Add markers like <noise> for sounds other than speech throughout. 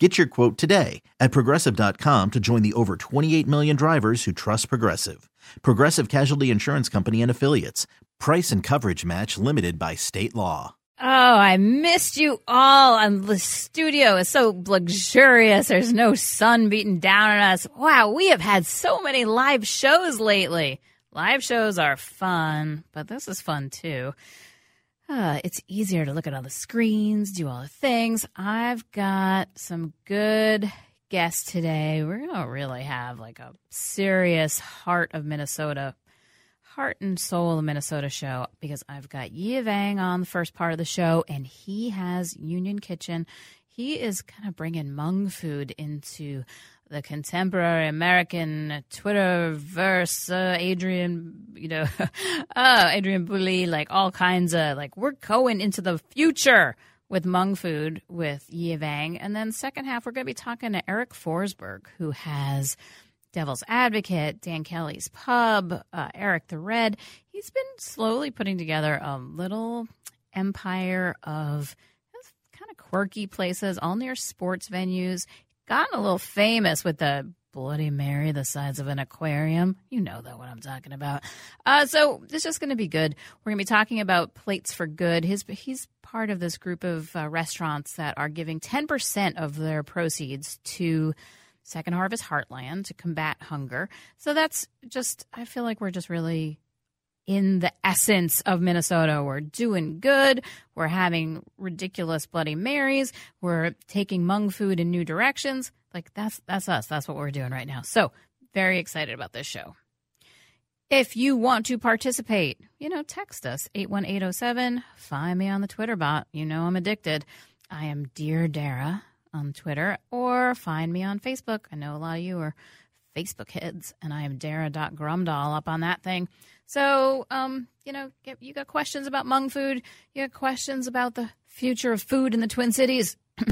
Get your quote today at progressive.com to join the over 28 million drivers who trust Progressive. Progressive Casualty Insurance Company and Affiliates. Price and coverage match limited by state law. Oh, I missed you all. And the studio is so luxurious. There's no sun beating down on us. Wow, we have had so many live shows lately. Live shows are fun, but this is fun too. Uh, it's easier to look at all the screens, do all the things. I've got some good guests today. We're going to really have like a serious heart of Minnesota, heart and soul of Minnesota show because I've got Yia Vang on the first part of the show, and he has Union Kitchen. He is kind of bringing Hmong food into the contemporary American Twitterverse, uh, Adrian, you know, <laughs> uh, Adrian Bouly, like all kinds of like we're going into the future with Hmong food with Yia Vang, and then second half we're going to be talking to Eric Forsberg, who has Devil's Advocate, Dan Kelly's Pub, uh, Eric the Red. He's been slowly putting together a little empire of kind of quirky places, all near sports venues gotten a little famous with the Bloody Mary the size of an aquarium. You know that what I'm talking about. Uh, so this is just going to be good. We're going to be talking about Plates for Good. His, he's part of this group of uh, restaurants that are giving 10% of their proceeds to Second Harvest Heartland to combat hunger. So that's just, I feel like we're just really in the essence of Minnesota. We're doing good. We're having ridiculous Bloody Marys. We're taking Hmong food in new directions. Like that's that's us. That's what we're doing right now. So very excited about this show. If you want to participate, you know, text us 81807. Find me on the Twitter bot. You know I'm addicted. I am Dear Dara on Twitter, or find me on Facebook. I know a lot of you are Facebook heads, and I am Dara.grumdahl up on that thing. So, um, you know, you got questions about Hmong food, you got questions about the future of food in the Twin Cities, <clears throat>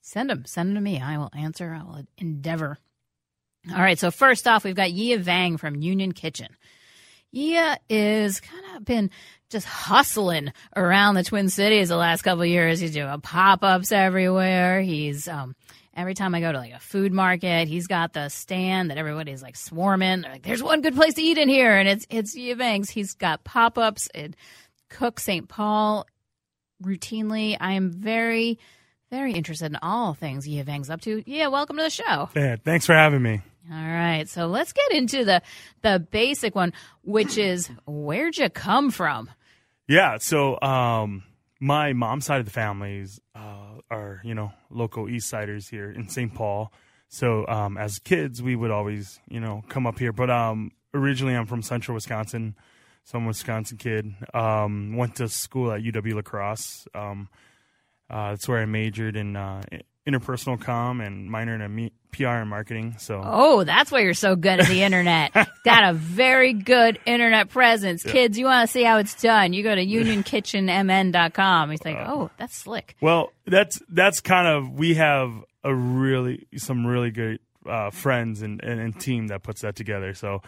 send them. Send them to me. I will answer. I will endeavor. All right. So first off, we've got Yia Vang from Union Kitchen. Yia is kind of been just hustling around the Twin Cities the last couple years. He's doing pop ups everywhere. He's um, Every time I go to like a food market, he's got the stand that everybody's like swarming. They're like, There's one good place to eat in here, and it's it's Banks. He's got pop ups at Cook St. Paul routinely. I am very, very interested in all things Vang's up to. Yeah, welcome to the show. Yeah, thanks for having me. All right, so let's get into the the basic one, which is where'd you come from? Yeah, so um, my mom's side of the family is uh, are you know local East Siders here in St. Paul. So um, as kids, we would always you know come up here. But um, originally, I'm from Central Wisconsin, so I'm a Wisconsin kid. Um, went to school at UW La Crosse. Um, uh, that's where I majored in uh, interpersonal com and minor in PR and marketing. So oh, that's why you're so good at the internet. <laughs> Got a very good internet presence. Yeah. Kids, you want to see how it's done? You go to <laughs> unionkitchenmn.com. He's like, uh, oh, that's slick. Well, that's that's kind of we have a really some really good uh, friends and, and, and team that puts that together. So.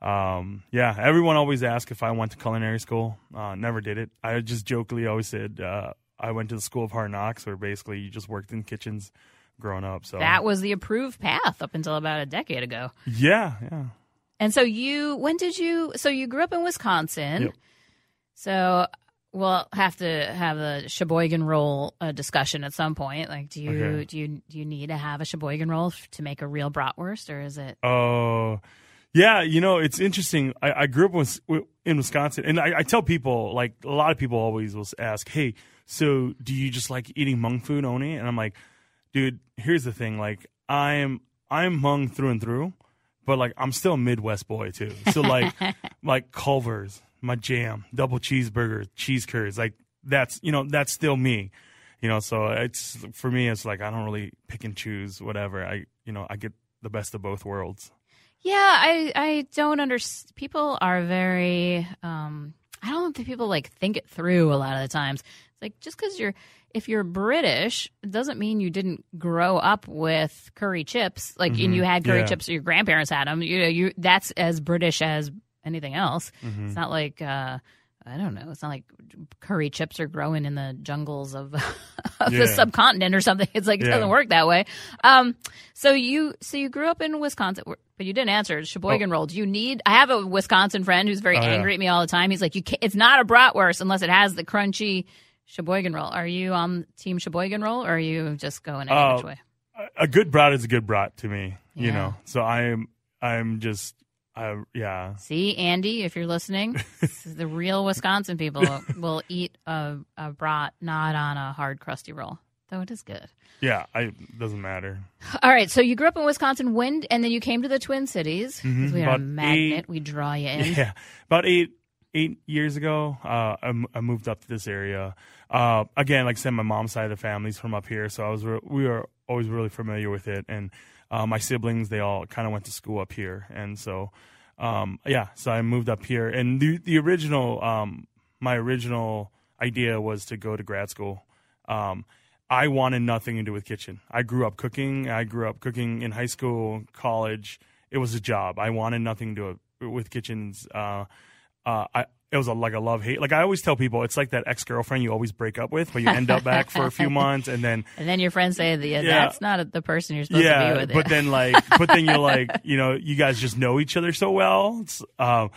Um, yeah, everyone always asks if I went to culinary school. Uh, never did it. I just jokingly always said uh, I went to the school of hard knocks, where basically you just worked in kitchens growing up. So that was the approved path up until about a decade ago. Yeah, yeah. And so you, when did you? So you grew up in Wisconsin. Yep. So we'll have to have a Sheboygan roll uh, discussion at some point. Like, do you okay. do you do you need to have a Sheboygan roll to make a real bratwurst, or is it? Oh. Uh, yeah, you know, it's interesting. I, I grew up with, in Wisconsin, and I, I, tell people, like, a lot of people always will ask, hey, so do you just like eating Hmong food only? And I'm like, dude, here's the thing. Like, I'm I'm Hmong through and through, but like I'm still a Midwest boy too. So like <laughs> like Culver's, my jam, double cheeseburger, cheese curds, like that's you know that's still me. You know, so it's for me. It's like I don't really pick and choose whatever. I you know I get the best of both worlds. Yeah, I I don't understand. People are very. Um, I don't think people like think it through a lot of the times. It's like just because you're if you're British, it doesn't mean you didn't grow up with curry chips. Like and you had curry Yeah. chips, or your grandparents had them. You know, you that's as British as anything else. Mm-hmm. It's not like. Uh, I don't know. It's not like curry chips are growing in the jungles of, <laughs> of Yeah. the subcontinent or something. <laughs> It's like it Yeah. doesn't work that way. Um, so you so you grew up in Wisconsin, but you didn't answer Sheboygan roll. Do you need? I have a Wisconsin friend who's very Oh, yeah. angry at me all the time. He's like, you can't, it's not a bratwurst unless it has the crunchy Sheboygan roll. Are you on Team Sheboygan roll, or are you just going any Oh, which way? A- a good brat is a good brat to me. You know, so I'm I'm just I yeah. See, Andy, if you're listening, the real Wisconsin people <laughs> will eat a, a brat not on a hard crusty roll, though it is good. Yeah, I doesn't matter. All right, so you grew up in Wisconsin, when, and then you came to the Twin Cities. Mhm, We are a magnet. eight- we draw you in. Yeah, about eight eight years ago, uh, I, m- I moved up to this area. Uh, again, like I said, my mom's side of the family's from up here, so I was re- we were always really familiar with it. And uh, my siblings, they all kind of went to school up here, and so um, yeah, so I moved up here. And the the original, um, my original idea was to go to grad school. Um, I wanted nothing to do with kitchen. I grew up cooking. I grew up cooking in high school, college. It was a job. I wanted nothing to do with kitchens. Uh, uh, I, it was a, like a love hate. Like I always tell people, it's like that ex girlfriend you always break up with, but you end up back for a few <laughs> months, and then And then your friends say, that, yeah, Yeah. that's not the person you're supposed to yeah, be with. but then like, but then you're like, <laughs> you know, you guys just know each other so well. It's, um,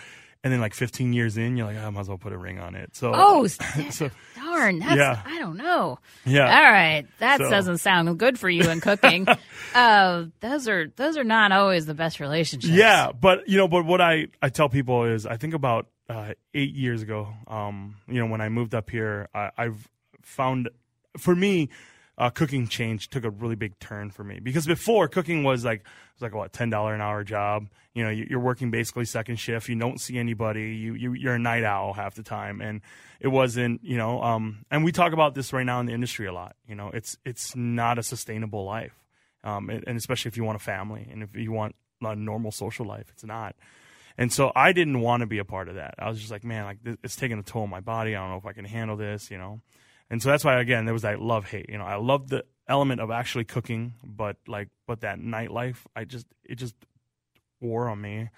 and then like 15 years in, you're like, I might as well put a ring on it. So oh, <laughs> so darn. That's, Yeah. I don't know. yeah, All right, that So- doesn't sound good for you in cooking. uh, those are those are not always the best relationships. Yeah, but you know, but what I I tell people is I think about uh, eight years ago, um, you know, when I moved up here, I, I've found for me. Uh, cooking change took a really big turn for me because before cooking was like it was like what ten dollar an hour job. You know, you- you're working basically second shift. You don't see anybody. You, you you're a night owl half the time, and it wasn't. You know, um, and we talk about this right now in the industry a lot. You know, it's it's not a sustainable life, um, and especially if you want a family and if you want a normal social life, it's not. And so I didn't want to be a part of that. I was just like, man, like it's taking a toll on my body. I don't know if I can handle this, you know. And so that's why again there was that love hate. You know, I love the element of actually cooking, but like, but that nightlife, I just it just wore on me.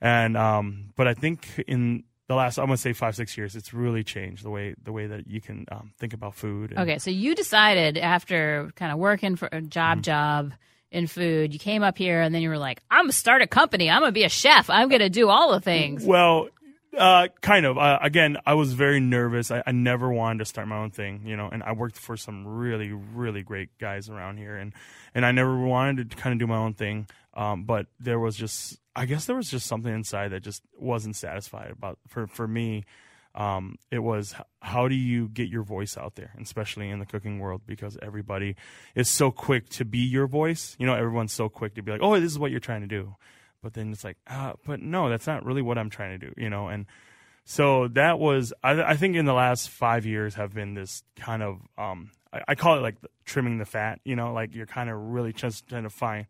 And um, but I think in the last I'm gonna say five six years, it's really changed the way the way that you can um, think about food. and- Okay, so you decided after kind of working for a job Mm-hmm. job in food, you came up here and then you were like, I'm gonna start a company. I'm gonna be a chef. I'm gonna do all the things. Well, uh, kind of. Uh, again, I was very nervous. I, I never wanted to start my own thing, you know. And I worked for some really, really great guys around here, and and I never wanted to kind of do my own thing. Um, but there was just, I guess, there was just something inside that just wasn't satisfied about. For for me, um, it was how do you get your voice out there, especially in the cooking world, because everybody is so quick to be your voice. You know, everyone's so quick to be like, oh, this is what you're trying to do but then it's like, ah, but no, that's not really what I'm trying to do, you know. And so that was, I, I think, in the last five years have been this kind of, um, I, I call it like trimming the fat, you know, like you're kind of really just trying to fine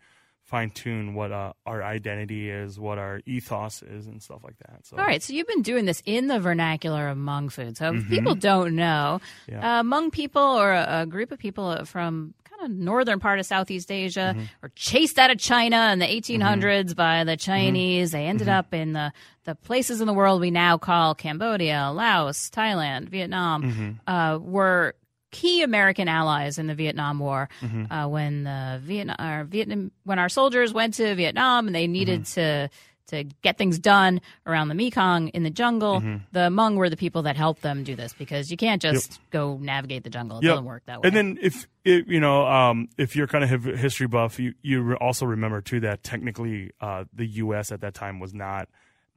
fine tune what uh, our identity is, what our ethos is, and stuff like that. So All right, so you've been doing this in the vernacular of Hmong food. So if people don't know, Mm-hmm. Yeah. uh, Hmong people or a, a group of people from kind of northern part of Southeast Asia Mm-hmm. were chased out of China in the 1800s by the Chinese. They ended Mm-hmm. up in the, the places in the world we now call Cambodia, Laos, Thailand, Vietnam, Mm-hmm. uh, were key American allies in the Vietnam War. Mm-hmm. Uh, when the Vietnam, our Vietnam, when our soldiers went to Vietnam and they needed Mm-hmm. to to get things done around the Mekong in the jungle, Mm-hmm. the Hmong were the people that helped them do this because you can't just go navigate the jungle. It Yep. doesn't work that way. And then if it, you know, um, if you're kind of history buff, you you also remember too that technically uh, the U.S. at that time was not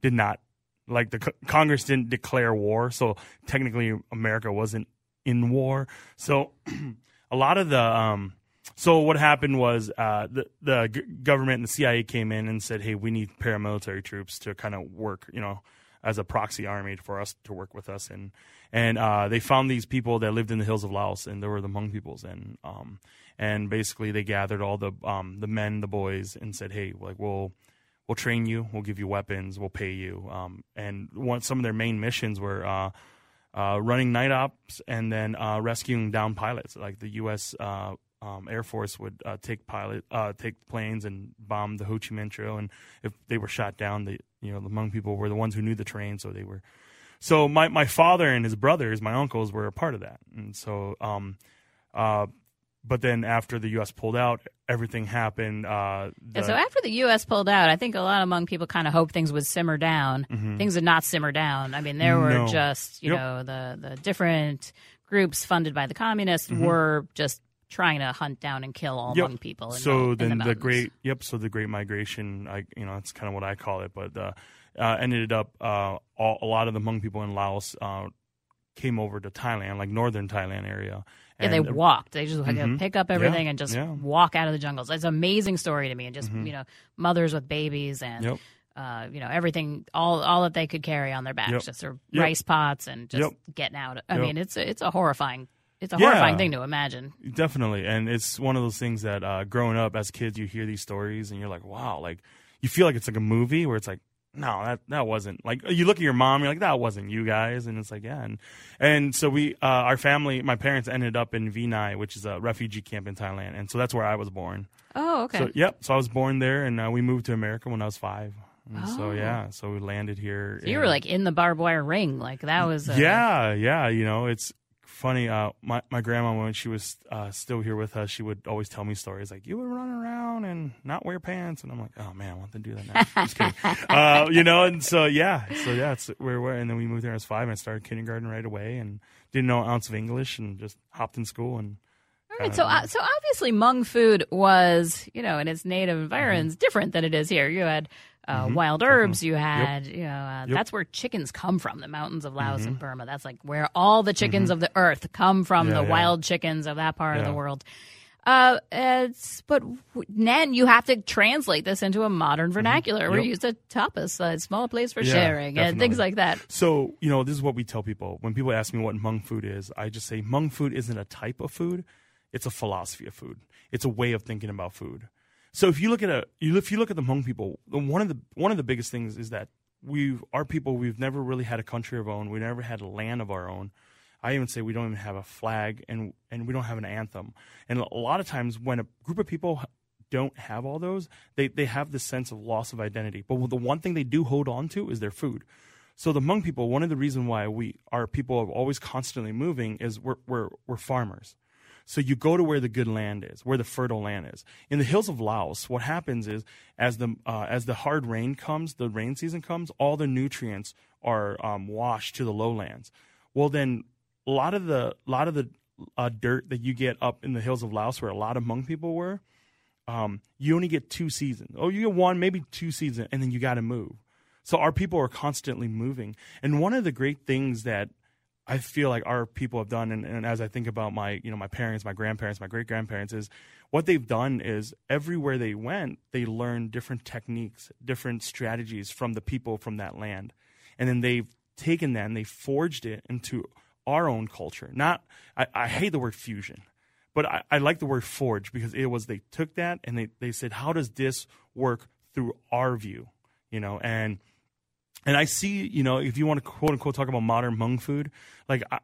did not like the co- Congress didn't declare war, so technically America wasn't in war. So <clears throat> a lot of the um, so what happened was uh, the the g- government and the CIA came in and said, "Hey, we need paramilitary troops to kind of work, you know, as a proxy army for us to work with us." And and uh, they found these people that lived in the hills of Laos, and they were the Hmong peoples, and um, and basically they gathered all the um, the men, the boys, and said, "Hey, like we'll we'll train you, we'll give you weapons, we'll pay you. Um, and one some of their main missions were uh, uh, running night ops and then uh, rescuing down pilots. Like the U.S. Uh, um, Air Force would uh, take pilot uh, take planes and bomb the Ho Chi Minh Trail, and if they were shot down, the you know the Hmong people were the ones who knew the terrain, so they were. So my my father and his brothers, my uncles, were a part of that, and so um, uh, but then after the U.S. pulled out, everything happened. Uh, the, Yeah, so after the U.S. pulled out, I think a lot of Hmong people kind of hoped things would simmer down. Things did not simmer down. I mean, there were Mm-hmm. No. just you Yep. know the the different groups funded by the communists were just trying to hunt down and kill all Mm-hmm. Yep. Hmong people. So the, then the, the, great yep. So the Great Migration, I you know, that's kind of what I call it, but uh, uh, ended up uh, all, a lot of the Hmong people in Laos uh, came over to Thailand, like northern Thailand area. Yeah, they walked. They just to Mhm. pick up everything Yeah, and just yeah. Mm-hmm. walk out of the jungles. It's an amazing story to me. And just you know, mothers with babies and Yep. uh, you know everything, all all that they could carry on their backs, Yep. just their Yep. rice pots and just getting out. I mean, it's a, it's a horrifying. It's a Yeah. horrifying thing to imagine. Definitely, and it's one of those things that uh, growing up as kids, you hear these stories and you're like, wow, like you feel like it's like a movie where it's like, no, that that wasn't like you look at your mom, you're like, that wasn't you guys, and it's like, yeah, and and so we, uh, our family, my parents ended up in Vinai, which is a refugee camp in Thailand, and so that's where I was born. Oh, okay. So yep, so I was born there, and uh, we moved to America when I was five. Oh. So yeah, so we landed here. So you were like in the barbed wire ring, like that was. Uh, yeah, yeah. You know, it's funny. Uh, my my grandma when she was uh, still here with us, she would always tell me stories like you would run around and not wear pants, and I'm like, oh man, I want to do that now. <laughs> Just kidding. uh, you know, and so yeah, so yeah, it's where we're, and then we moved there as five, and I started kindergarten right away, and didn't know an ounce of English, and just hopped in school and. All right, so uh, so obviously Hmong food was, you know, in its native environs different than it is here. You had uh, wild herbs. You had, you know, uh, that's where chickens come from. The mountains of Laos and Burma. That's like where all the chickens of the earth come from. Yeah, the yeah. wild chickens of that part of the world. Uh, it's, but then you have to translate this into a modern vernacular. We're Yep. used to tapas, a small place for Yeah, sharing, and things like that. So, you know, this is what we tell people. When people ask me what Hmong food is, I just say Hmong food isn't a type of food, it's a philosophy of food. It's a way of thinking about food. So if you look at a if you look at the Hmong people, one of the one of the biggest things is that we've our people we've never really had a country of our own. We never had a land of our own. I even say we don't even have a flag and and we don't have an anthem. And a lot of times when a group of people don't have all those, they they have this sense of loss of identity. But the one thing they do hold on to is their food. So the Hmong people, one of the reasons why we our people are always constantly moving is we're we're we're farmers. So you go to where the good land is, where the fertile land is. In the hills of Laos, what happens is as the uh, as the hard rain comes, the rain season comes, all the nutrients are um, washed to the lowlands. Well, then a lot of the a lot of the uh, dirt that you get up in the hills of Laos, where a lot of Hmong people were, um, you only get two seasons. Oh, you get one, maybe two seasons, and then you got to move. So our people are constantly moving. And one of the great things that I feel like our people have done, and, and as I think about my, you know, my parents, my grandparents, my great grandparents, is what they've done is everywhere they went, they learned different techniques, different strategies from the people from that land, and then they've taken that and they forged it into our own culture. Not, I, I hate the word fusion, but I, I like the word forge because it was they took that and they, they said, how does this work through our view, you know, and and I see, you know, if you want to quote unquote talk about modern Hmong food, like I,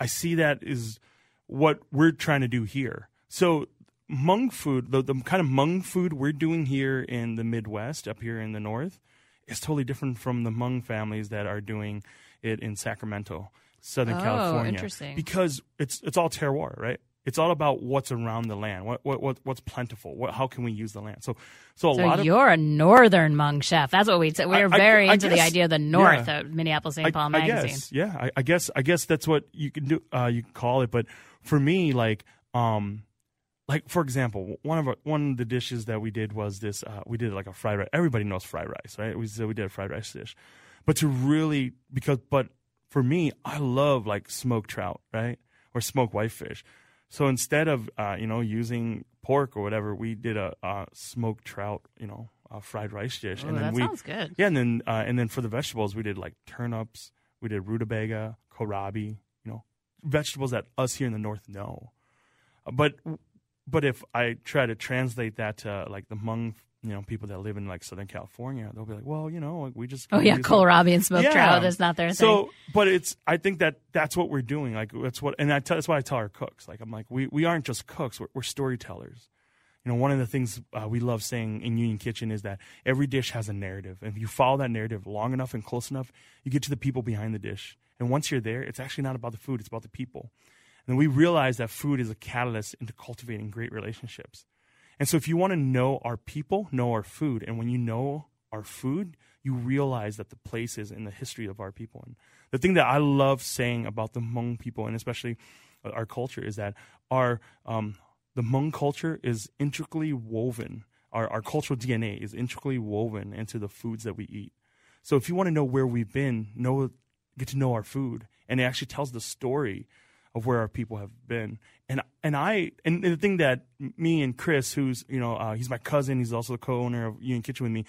I see that is what we're trying to do here. So Hmong food, the, the kind of Hmong food we're doing here in the Midwest, up here in the North, is totally different from the Hmong families that are doing it in Sacramento, Southern Oh, California. interesting. Because it's it's all terroir, right? It's all about what's around the land, what what, what what's plentiful, what, how can we use the land. So so a So lot of you're a northern Hmong chef. That's what we say. We're I- very I into the guess- idea of the North yeah. at Minneapolis St. Paul I, magazine. guess, yeah, I, I guess I guess that's what you can do. Uh, you can call it, but for me, like, um, like for example, one of our, one of the dishes that we did was this. Uh, we did like a fried rice. Everybody knows fried rice, right? We so we did a fried rice dish, but to really because but for me, I love like smoked trout, right, or smoked whitefish. So instead of uh, you know using pork or whatever, we did a uh, smoked trout, you know, fried rice dish, Ooh, and then that we sounds good. yeah, and then uh, and then for the vegetables, we did like turnips, we did rutabaga, kohlrabi, you know, vegetables that us here in the north know. But but if I try to translate that to like the Hmong you know people that live in like Southern California, they'll be like, well, you know, we just Oh yeah, kohlrabi and smoked Yeah. trout. That's not their thing. So, but it's I think that that's what we're doing. Like that's what, and I tell, that's why I tell our cooks. Like I'm like we we aren't just cooks. We're, we're storytellers. You know, one of the things uh, we love saying in Union Kitchen is that every dish has a narrative. And if you follow that narrative long enough and close enough, you get to the people behind the dish. And once you're there, it's actually not about the food; it's about the people. And we realize that food is a catalyst into cultivating great relationships. And so, if you want to know our people, know our food. And when you know our food, you realize that the places in the history of our people. And the thing that I love saying about the Hmong people, and especially uh, our culture, is that our um, the Hmong culture is intricately woven. Our, our cultural DNA is intricately woven into the foods that we eat. So if you want to know where we've been, know get to know our food, and it actually tells the story of where our people have been. And and I and the thing that me and Chris, who's you know uh, he's my cousin, he's also the co-owner of Union Kitchen with me.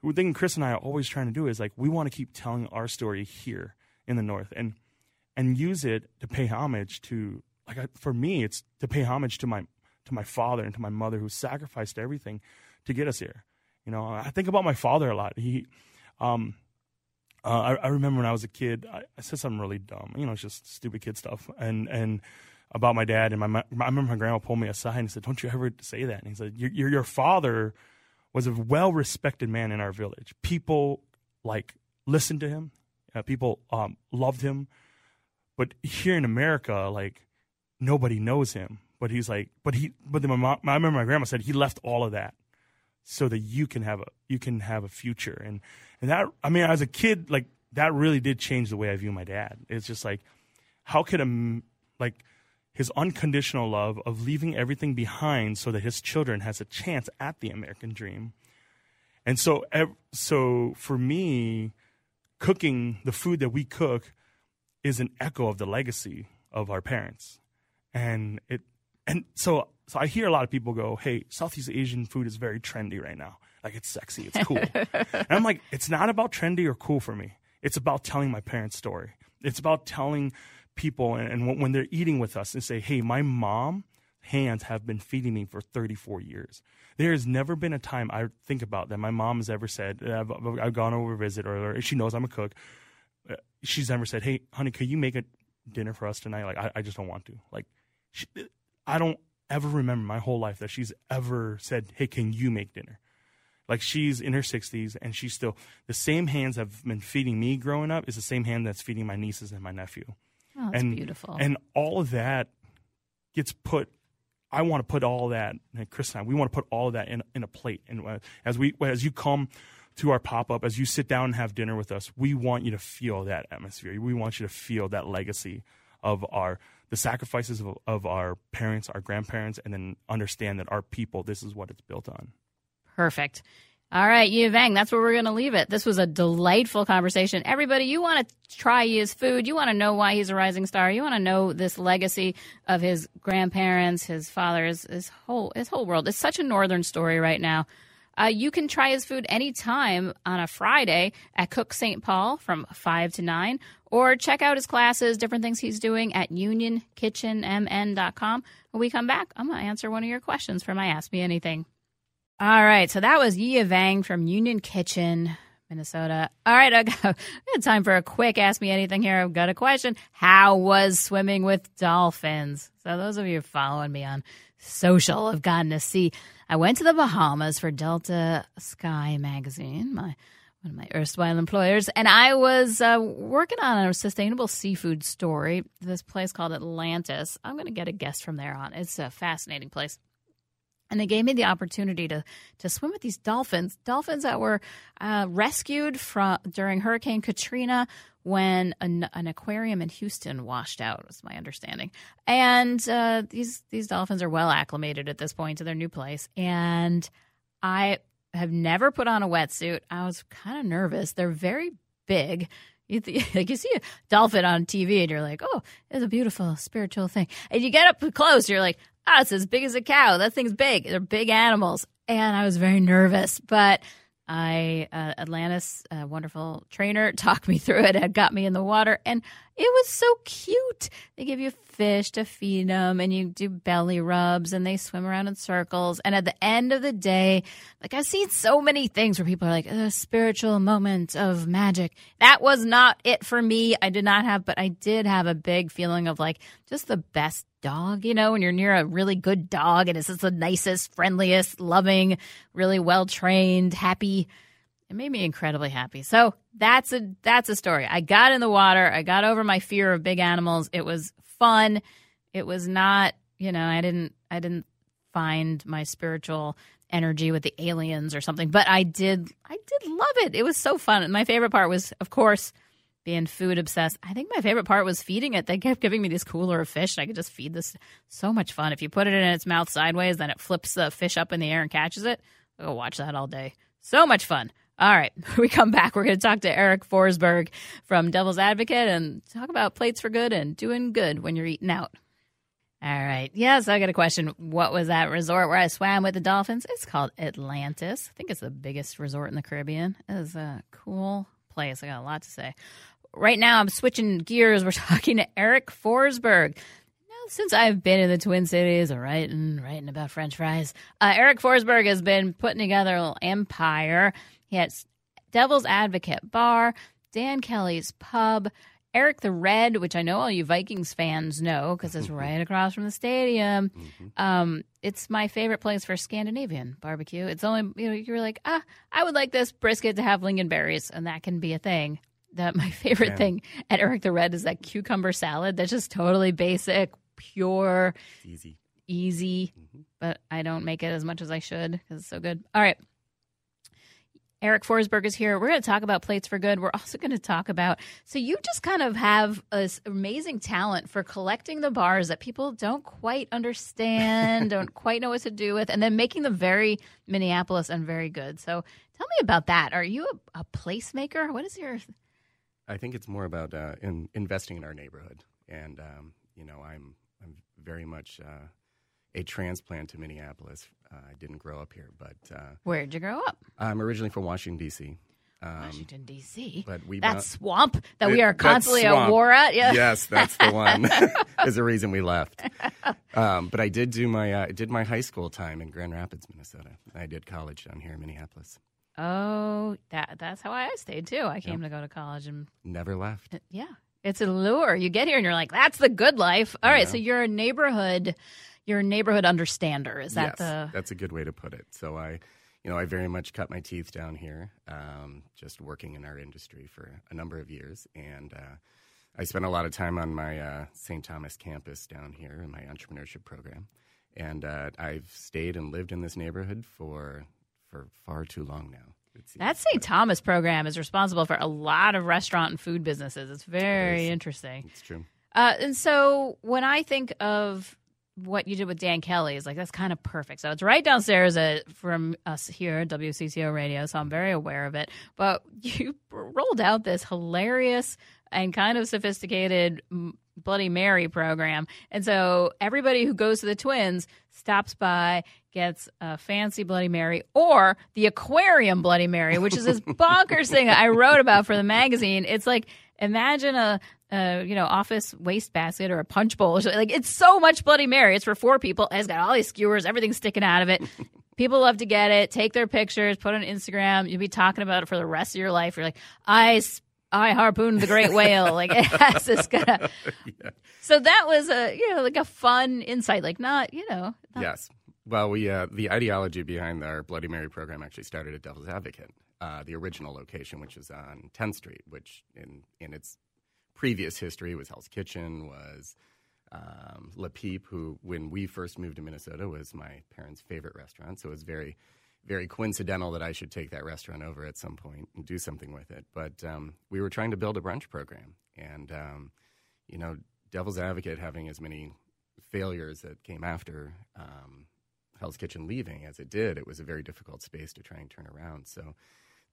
The thing Chris and I are always trying to do is like we want to keep telling our story here in the North and and use it to pay homage to like I, for me it's to pay homage to my to my father and to my mother who sacrificed everything to get us here. You know, I think about my father a lot. He um uh, I, I remember when I was a kid, I, I said something really dumb. You know, it's just stupid kid stuff. And and about my dad and my, my I remember my grandma pulled me aside and said, "Don't you ever say that?" And he said, "Your your, your father was a well respected man in our village. People like listened to him. Uh, people um, loved him. But here in America, like nobody knows him. But he's like, but he, but then my mom, I remember my grandma said he left all of that so that you can have a you can have a future and and that I mean as a kid like that really did change the way I view my dad. It's just like how could a like his unconditional love of leaving everything behind so that his children has a chance at the American dream. And so so for me cooking the food that we cook is an echo of the legacy of our parents. And it and so so I hear a lot of people go, "Hey, Southeast Asian food is very trendy right now. Like it's sexy, it's cool." <laughs> and I'm like, "It's not about trendy or cool for me. It's about telling my parents' story. It's about telling people and, and when- they're eating with us and say, "Hey, my mom hands have been feeding me for 34 years." There has never been a time I think about that my mom has ever said, I've, I've gone over to visit or she knows I'm a cook. Uh, She's never said, "Hey, honey, could you make a dinner for us tonight?" Like, I, I just don't want to. Like, she, I don't ever remember my whole life that she's ever said, "Hey, can you make dinner?" Like she's in her 60s and she's still the same hands have been feeding me growing up is the same hand that's feeding my nieces and my nephew. Oh, that's and beautiful. And all of that gets put I want to put all that and Chris and I we want to put all of that in in a plate and uh, as we as you come to our pop up as you sit down and have dinner with us, we want you to feel that atmosphere. We want you to feel that legacy of our the sacrifices of, of our parents, our grandparents, and then understand that our people, this is what it's built on. Perfect. All right, Yia Vang, that's where we're going to leave it. This was a delightful conversation. Everybody, you want to try his food. You want to know why he's a rising star. You want to know this legacy of his grandparents, his father, his, his whole his whole world. It's such a northern story right now. Uh, you can try his food anytime on a Friday at Cook St. Paul from 5 to 9, or check out his classes, different things he's doing at unionkitchenmn.com. When we come back, I'm going to answer one of your questions from my Ask Me Anything. All right, so that was Yia Vang from Union Kitchen, Minnesota. All right, I got, <laughs> time for a quick Ask Me Anything here. I've got a question. How was swimming with dolphins? So those of you following me on social have gotten to see. I went to the Bahamas for Delta Sky magazine, my one of my erstwhile employers, and I was uh, working on a sustainable seafood story. This place called Atlantis. I'm going to get a guest from there on. It's a fascinating place and they gave me the opportunity to to swim with these dolphins dolphins that were uh, rescued from during hurricane katrina when an, an aquarium in houston washed out was my understanding. And uh, these these dolphins are well acclimated at this point to their new place. And i have never put on a wetsuit. I was kind of nervous. They're very big. You, th- <laughs> like you see a dolphin on TV and you're like, oh, it's a beautiful spiritual thing. And you get up close, you're like, oh, it's as big as a cow. That thing's big. They're big animals. And I was very nervous, but I uh, Atlantis, a wonderful trainer, <laughs> talked me through it and got me in the water, and it was so cute. They give you fish to feed them, and you do belly rubs, and they swim around in circles. And at the end of the day, like I've seen so many things where people are like a spiritual moment of magic. That was not it for me. I did not have, but I did have a big feeling of like just the best dog, you know, when you're near a really good dog and it's just the nicest, friendliest, loving, really well trained, happy. It made me incredibly happy. So that's a that's a story. I got in the water. I got over my fear of big animals. It was fun. It was not, you know, I didn't I didn't find my spiritual energy with the aliens or something, but I did I did love it. It was so fun. And my favorite part was, of course, being food obsessed. I think my favorite part was feeding it. They kept giving me this cooler of fish, and I could just feed this. So much fun. If you put it in its mouth sideways, then it flips the fish up in the air and catches it. I'll watch that all day. So much fun. All right, <laughs> we come back. We're going to talk to Eric Forsberg from Devil's Advocate and talk about plates for good and doing good when you're eating out. All right. Yes, I got a question. What was that resort where I swam with the dolphins? It's called Atlantis. I think it's the biggest resort in the Caribbean. It is a cool place. I got a lot to say right now I'm switching gears. We're <laughs> talking to Eric Forsberg. Now, since I've been in the Twin Cities, writing, writing about French fries, uh, Eric Forsberg has been putting together a little empire. He has Devil's Advocate Bar, Dan Kelly's Pub, Eric the Red, which I know all you Vikings fans know because it's right across from the stadium. Mm-hmm. Um, it's my favorite place for Scandinavian barbecue. It's only you know you're like ah I would like this brisket to have lingonberries, and that can be a thing that my <laughs> favorite thing at Eric the Red is that cucumber salad. That's just totally basic, pure, easy, easy. Mm-hmm. But I don't make it as much as I should because it's so good. All right. Eric Forsberg is here. We're going to talk about Plates for Good. We're also going to talk about. So, you just kind of have this amazing talent for collecting the bars that people don't quite understand, <laughs> don't quite know what to do with, and then making them very Minneapolis and very good. So, tell me about that. Are you a, a placemaker? What is your I think it's more about uh, in, investing in our neighborhood, and um, you know, I'm I'm very much uh, a transplant to Minneapolis. Uh, I didn't grow up here, but uh, where'd you grow up? I'm originally from Washington D.C. Um, Washington D.C. But we that swamp that it, we are constantly at war at. Yeah. Yes, that's the one. <laughs> <laughs> Is the reason we left. Um, but I did do my uh, did my high school time in Grand Rapids, Minnesota. I did college down here in Minneapolis. Oh, that that's how I stayed too. I came yep. to go to college and never left. Yeah. It's a lure. You get here and you're like, that's the good life. All right, yeah. so you're a neighborhood you're a neighborhood understander. Is that yes, the That's a good way to put it. So I you know, I very much cut my teeth down here, um, just working in our industry for a number of years. And uh, I spent a lot of time on my uh, St. Thomas campus down here in my entrepreneurship program. And uh, I've stayed and lived in this neighborhood for for far too long now. That St. Thomas program is responsible for a lot of restaurant and food businesses. It's very it interesting. It's true. Uh, and so when I think of what you did with Dan Kelly, is like that's kind of perfect. So it's right downstairs at, from us here at WCCO Radio, so I'm very aware of it. But <laughs> you rolled out this hilarious and kind of sophisticated Bloody Mary program. And so everybody who goes to the Twins stops by, gets a fancy Bloody Mary or the aquarium Bloody Mary, which is this <laughs> bonkers thing I wrote about for the magazine. It's like imagine a, a you know office waste basket or a punch bowl. Like it's so much Bloody Mary. It's for four people. It's got all these skewers, everything sticking out of it. <laughs> People love to get it, take their pictures, put it on Instagram. You'll be talking about it for the rest of your life. You're like, I I harpooned the great whale. Like it has <laughs> <laughs> <laughs> this kind of. yeah. So that was a you know like a fun insight. Like not you know. Not... Yes. Well, we uh, the ideology behind our Bloody Mary program actually started at Devil's Advocate, uh, the original location, which is on 10th Street, which in in its previous history was Hell's Kitchen, was um, Le Peep, who when we first moved to Minnesota was my parents' favorite restaurant. So it was very very coincidental that I should take that restaurant over at some point and do something with it. But um, we were trying to build a brunch program, and um, you know, Devil's Advocate having as many failures that came after um, Hell's Kitchen leaving as it did, it was a very difficult space to try and turn around. So.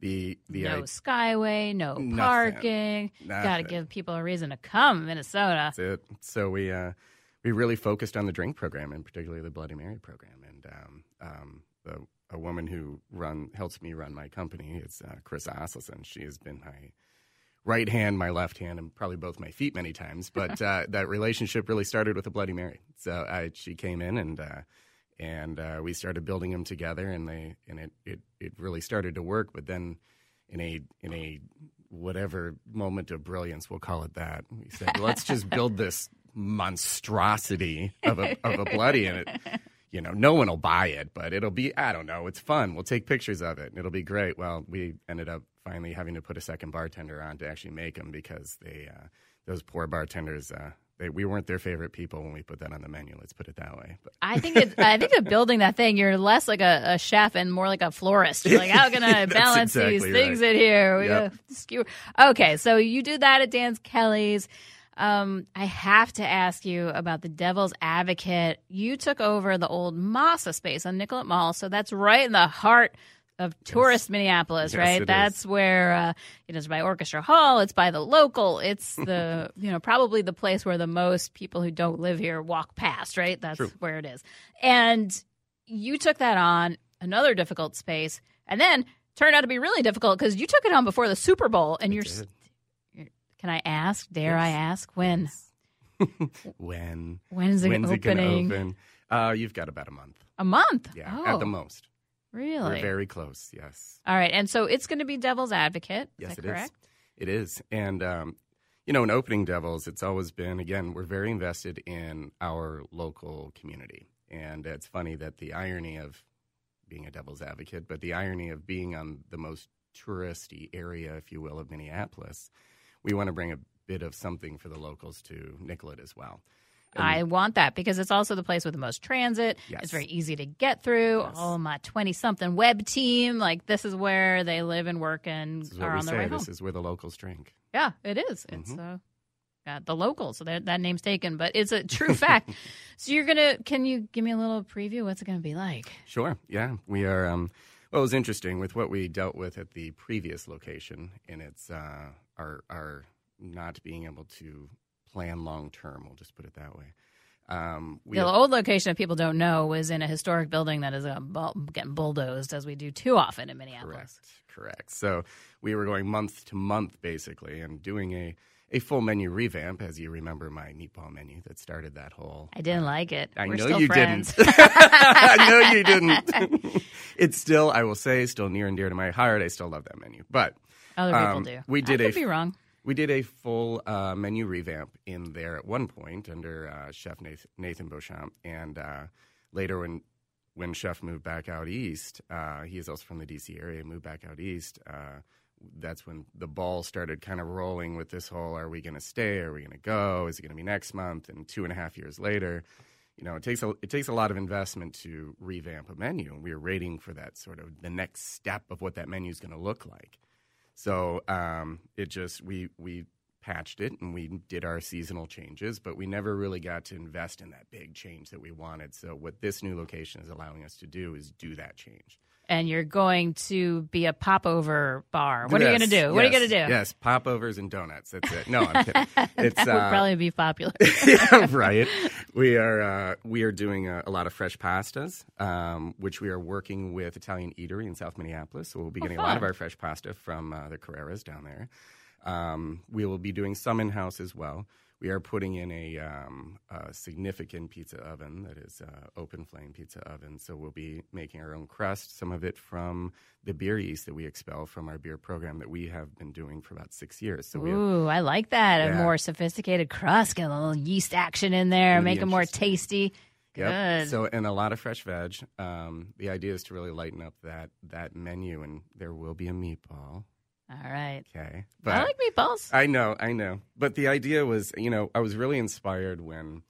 The, the no I- skyway, no nothing, parking. Got to give people a reason to come, Minnesota. That's it. So we uh, we really focused on the drink program, and particularly the Bloody Mary program. And um, um, the a woman who run helps me run my company. It's uh, Chris Asselson. She has been my right hand, my left hand, and probably both my feet many times. But <laughs> uh, that relationship really started with a Bloody Mary. So I, she came in and uh, and uh, we started building them together, and they and it, it it really started to work. But then in a in a whatever moment of brilliance, we'll call it that, we said, let's just build this monstrosity of a of a bloody, and it <laughs> you know, no one will buy it, but it'll be, I don't know, it's fun. We'll take pictures of it and it'll be great. Well, we ended up finally having to put a second bartender on to actually make them because they, uh, those poor bartenders, uh, they, we weren't their favorite people when we put that on the menu. Let's put it that way. But. I think it, I think of building that thing, you're less like a, a, chef and more like a florist. You're like, how can I <laughs> balance exactly these things in here? We Yep. <laughs> skewer. Okay, so you do that at Dan's Kelly's. Um, I have to ask you about the Devil's Advocate. You took over the old Masa space on Nicollet Mall, so that's right in the heart of tourist Minneapolis, Yes, right? That's is. where uh, it is by Orchestra Hall. It's by the local. It's <laughs> the you know probably the place where the most people who don't live here walk past, right? That's True. where it is. And you took that on another difficult space, and then turned out to be really difficult because you took it on before the Super Bowl, and you're. did. Can I ask? Dare I ask when? <laughs> when? When's it When's it going to open? Uh, you've got about a month. A month. Yeah, oh, at the most. Really? We're very close. Yes. All right, and so it's going to be Devil's Advocate. Yes, is it that is. correct? It is. And, um, you know, in opening Devils, it's always been, again, we're very invested in our local community. And it's funny that the irony of being a devil's advocate, but the irony of being on the most touristy area, if you will, of Minneapolis, we want to bring a bit of something for the locals to Nicollet as well. And- I want that because it's also the place with the most transit. Yes. It's very easy to get through. Yes. Oh, my 20 something web team. Like, this is where they live and work and this is are on their way home. This is where the locals drink. Yeah, it is. It's Mm-hmm. uh, got the local, so that that name's taken, but it's a true <laughs> fact. so you're gonna, can you give me a little preview? What's it gonna be like? Sure. Yeah, we are. Um, well, it was interesting with what we dealt with at the previous location, in it's uh, our our not being able to plan long term. We'll just put it that way. Um, we the old location, if people don't know, was in a historic building that is uh, getting bulldozed, as we do too often in Minneapolis. correct, correct. So we were going month to month basically, and doing a a full menu revamp. As you remember, my meatball menu that started that whole I didn't like it. I We're know you didn't. <laughs> I know you didn't. <laughs> it's still, I will say, still near and dear to my heart. I still love that menu. But Other people Um, do. we did I a could be wrong. we did a full uh, menu revamp in there at one point under uh, Chef Nathan, Nathan Beauchamp, and uh, later when when Chef moved back out east, uh, he is also from the DC area. Moved back out east. Uh, that's when the ball started kind of rolling with this whole: Are we going to stay? Are we going to go? Is it going to be next month? And two and a half years later, you know, it takes a it takes a lot of investment to revamp a menu, and we were waiting for that sort of the next step of what that menu is going to look like. So um, it just we we patched it and we did our seasonal changes, but we never really got to invest in that big change that we wanted. So what this new location is allowing us to do is do that change. And you're going to be a popover bar. What are you going to do? What are you going to do? Yes, popovers and donuts. That's it. No, I'm kidding. It's <laughs> That would uh, probably be popular. yeah, <laughs> <laughs> right. We are uh, we are doing a, a lot of fresh pastas, um, which we are working with Italian Eatery in South Minneapolis. So we'll be getting a lot of our fresh pasta from uh, the Carreras down there. Um, we will be doing some in house as well. We are putting in a, um, a significant pizza oven that is uh, open flame pizza oven. So we'll be making our own crust, some of it from the beer yeast that we expel from our beer program that we have been doing for about six years. So we have Ooh, I like that. A more sophisticated crust, get a little yeast action in there, make it more tasty. Yep. Good. So and a lot of fresh veg. Um, the idea is to really lighten up that that menu, and there will be a meatball. All right. Okay, But I like meatballs. I know, I know. But the idea was, you know, I was really inspired when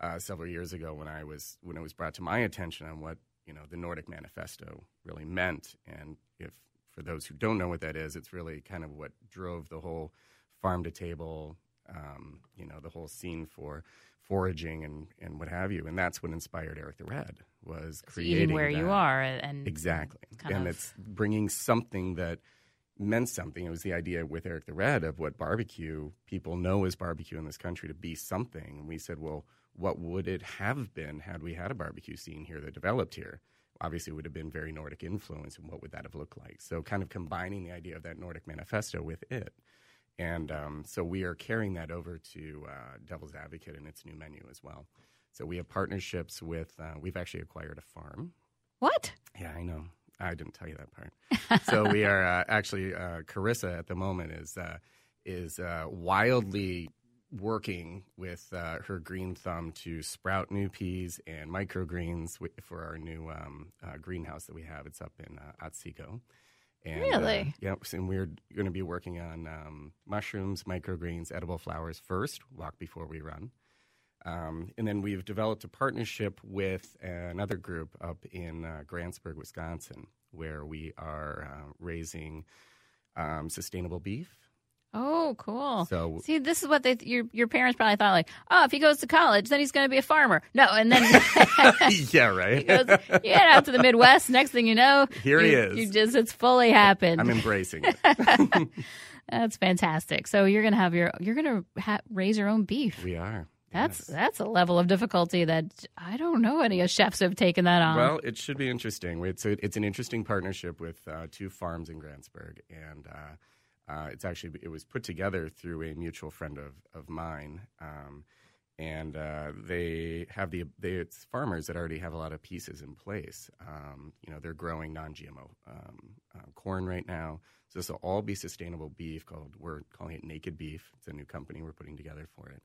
uh, several years ago when I was when it was brought to my attention on what you know the Nordic Manifesto really meant, and if for those who don't know what that is, it's really kind of what drove the whole farm to table, um, you know, the whole scene for foraging and and what have you, and that's what inspired Eric the Red was creating Eating where you are and Exactly. and of- it's bringing something that meant something. It was the idea with Eric the Red of what barbecue people know as barbecue in this country to be something. And we said, well, what would it have been had we had a barbecue scene here that developed here? obviously it would have been very Nordic influence, and what would that have looked like? So, kind of combining the idea of that Nordic manifesto with it. And um, so we are carrying that over to uh, Devil's Advocate in its new menu as well. So we have partnerships with, uh, we've actually acquired a farm. What? Yeah, I know. I didn't tell you that part. so we <laughs> are uh, actually, uh, Carissa at the moment is, uh, is uh, wildly working with her green thumb to sprout new peas and microgreens for our new um, greenhouse that we have. It's up in Otsego. And, really? Uh, yep. And we're going to be working on um, mushrooms, microgreens, edible flowers first, walk before we run. Um, and then we've developed a partnership with another group up in uh, Grantsburg, Wisconsin, where we are uh, raising um, sustainable beef. Oh, cool! So see, this is what they, your your parents probably thought like, oh, if he goes to college, then he's going to be a farmer. No, and then <laughs> <laughs> yeah, right. he goes, you head out to the Midwest. Next thing you know, here you, he is. You just it's fully happened. I'm embracing it. <laughs> That's fantastic. So you're going to have your you're going to ha- raise your own beef. We are. That's yes. that's a level of difficulty that I don't know any chefs have taken that on. Well, it should be interesting. It's a, it's an interesting partnership with uh, two farms in Grantsburg, and uh, uh, it's actually it was put together through a mutual friend of of mine. Um, and uh, they have the they, it's farmers that already have a lot of pieces in place. Um, you know, they're growing non-GMO um, uh, corn right now, so this will all be sustainable beef. Called we're calling it Naked Beef. It's a new company we're putting together for it.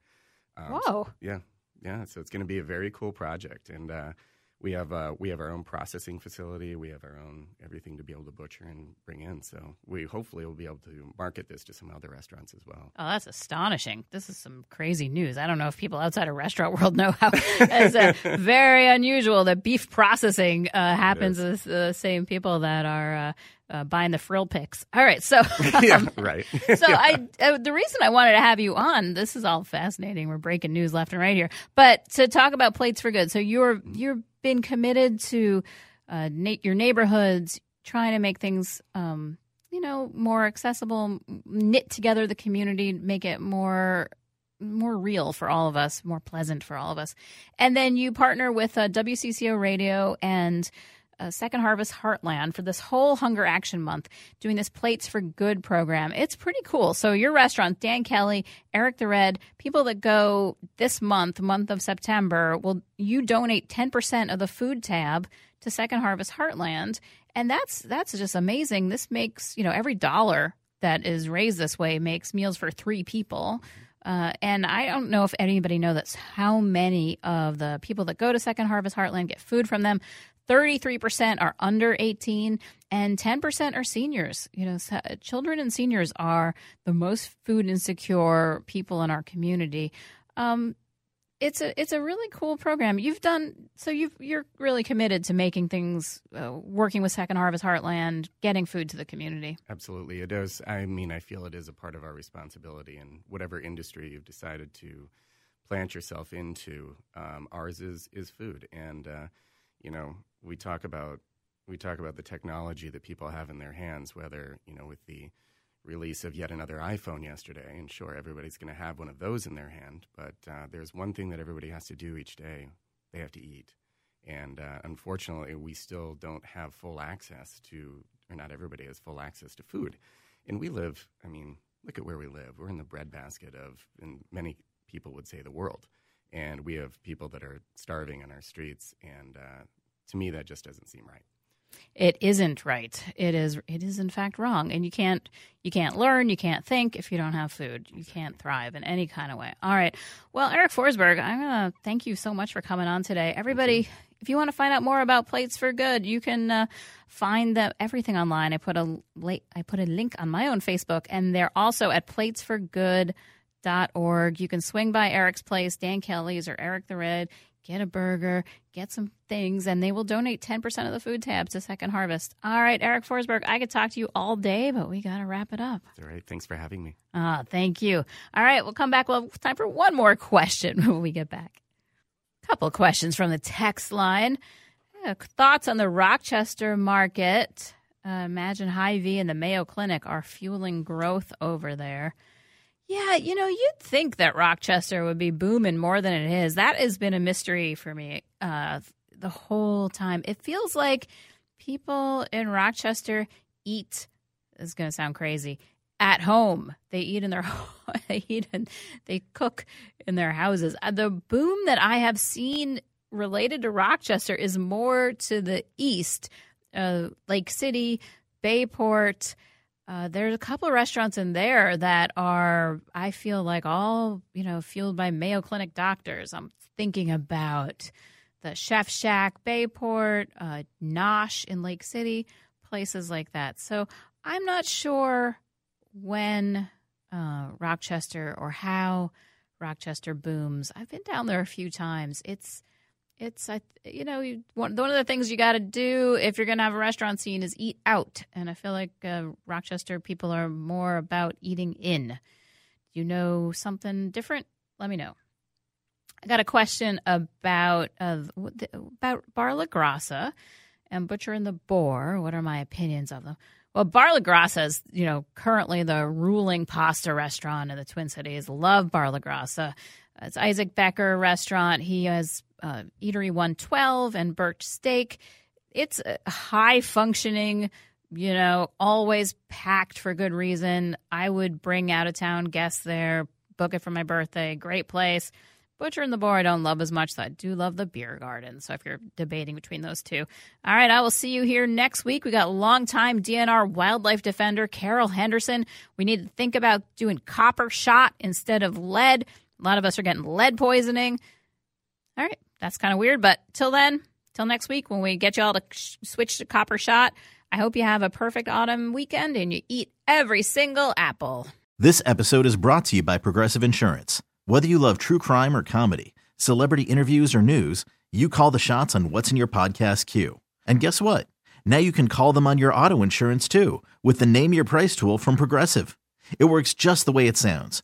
Um, Whoa! So, yeah, yeah. So it's going to be a very cool project, and uh, we have uh, we have our own processing facility. We have our own everything to be able to butcher and bring in. So we hopefully will be able to market this to some other restaurants as well. Oh, that's astonishing! This is some crazy news. I don't know if people outside of restaurant world know how <laughs> it's uh, very unusual that beef processing uh, happens with the same people that are uh, buying the frill picks. All right, so <laughs> um, <laughs> yeah, right. so I uh, the reason I wanted to have you on this is all fascinating. We're breaking news left and right here, but to talk about plates for good. So you're you've been committed to uh, na- your neighborhoods, trying to make things. Um, you know, more accessible, knit together the community, make it more more real for all of us, more pleasant for all of us. And then you partner with uh, WCCO Radio and uh, Second Harvest Heartland for this whole Hunger Action Month, doing this Plates for Good program. It's pretty cool. So, your restaurant, Dan Kelly, Eric the Red, people that go this month, month of September, will you donate 10% of the food tab to Second Harvest Heartland. And that's that's just amazing. This makes, you know, every dollar that is raised this way makes meals for three people. Uh, and I don't know if anybody knows how many of the people that go to Second Harvest Heartland get food from them. 33% are under 18 and 10% are seniors. You know, children and seniors are the most food insecure people in our community. Um, it's a it's a really cool program. You've done so You've you're really committed to making things uh, working with Second Harvest Heartland, getting food to the community. Absolutely, it is. I mean, I feel it is a part of our responsibility in whatever industry you've decided to plant yourself into. Um, ours is is food, and uh, you know, we talk about we talk about the technology that people have in their hands, whether you know with the release of yet another iPhone yesterday, and sure, everybody's going to have one of those in their hand. But uh, there's one thing that everybody has to do each day: they have to eat. And uh, unfortunately, we still don't have full access to, or not everybody has full access to food. And we live, I mean, look at where we live. We're in the breadbasket of, and many people would say, the world and we have people that are starving on our streets. And uh, to me, that just doesn't seem right. It isn't right. It is. It is in fact wrong. And you can't. You can't learn. You can't think if you don't have food. You can't thrive in any kind of way. All right. Well, Eric Forsberg, I'm gonna thank you so much for coming on today. Everybody, if you want to find out more about Plates for Good, you can uh, find the, everything online. I put a I put a link on my own Facebook, and they're also at Plates for Good org. You can swing by Eric's place, Dan Kelly's or Eric the Red, get a burger, get some things, and they will donate 10% of the food tabs to Second Harvest. All right, Eric Forsberg, I could talk to you all day, but we got to wrap it up. All right. Thanks for having me. Ah, thank you. All right, we'll come back. We'll have time for one more question <laughs> when we get back. Couple questions from the text line. Uh, thoughts on the Rochester market? Uh, imagine Hy-Vee and the Mayo Clinic are fueling growth over there. Yeah, you know, you'd think that Rochester would be booming more than it is. That has been a mystery for me. Uh, the whole time. It feels like people in Rochester eat. This is going to sound crazy. At home, they eat in their <laughs> they eat and they cook in their houses. Uh, The boom that I have seen related to Rochester is more to the east, uh, Lake City, Bayport. Uh, there's a couple of restaurants in there that are, I feel like, all you know, fueled by Mayo Clinic doctors. I'm thinking about the Chef Shack, Bayport, uh, Nosh in Lake City, places like that. So I'm not sure when uh, Rochester or how Rochester booms. I've been down there a few times. It's it's I you know you, one one of the things you got to do if you're going to have a restaurant scene is eat out, and I feel like uh, Rochester people are more about eating in. You know something different? Let me know. I got a question about uh, about Bar La Grassa and Butcher and the Boar. What are my opinions of them? Well, Bar La Grassa is, you know, currently the ruling pasta restaurant in the Twin Cities. Love Bar La Grassa. It's Isaac Becker restaurant. He has uh, Eatery 112 and Burch Steak. It's a high functioning, you know, always packed for good reason. I would bring out of town guests there, book it for my birthday. Great place. Butcher and the Boar I don't love as much, so I do love the beer garden. So if you're debating between those two. All right, I will see you here next week. We got longtime DNR wildlife defender Carol Henderson. We need to think about doing copper shot instead of lead. A lot of us are getting lead poisoning. All right, that's kind of weird, but till then, till next week when we get you all to switch to copper shot, I hope you have a perfect autumn weekend and you eat every single apple. This episode is brought to you by Progressive Insurance. Whether you love true crime or comedy, celebrity interviews or news, you call the shots on what's in your podcast queue. And guess what? Now you can call them on your auto insurance too with the Name Your Price tool from Progressive. It works just the way it sounds.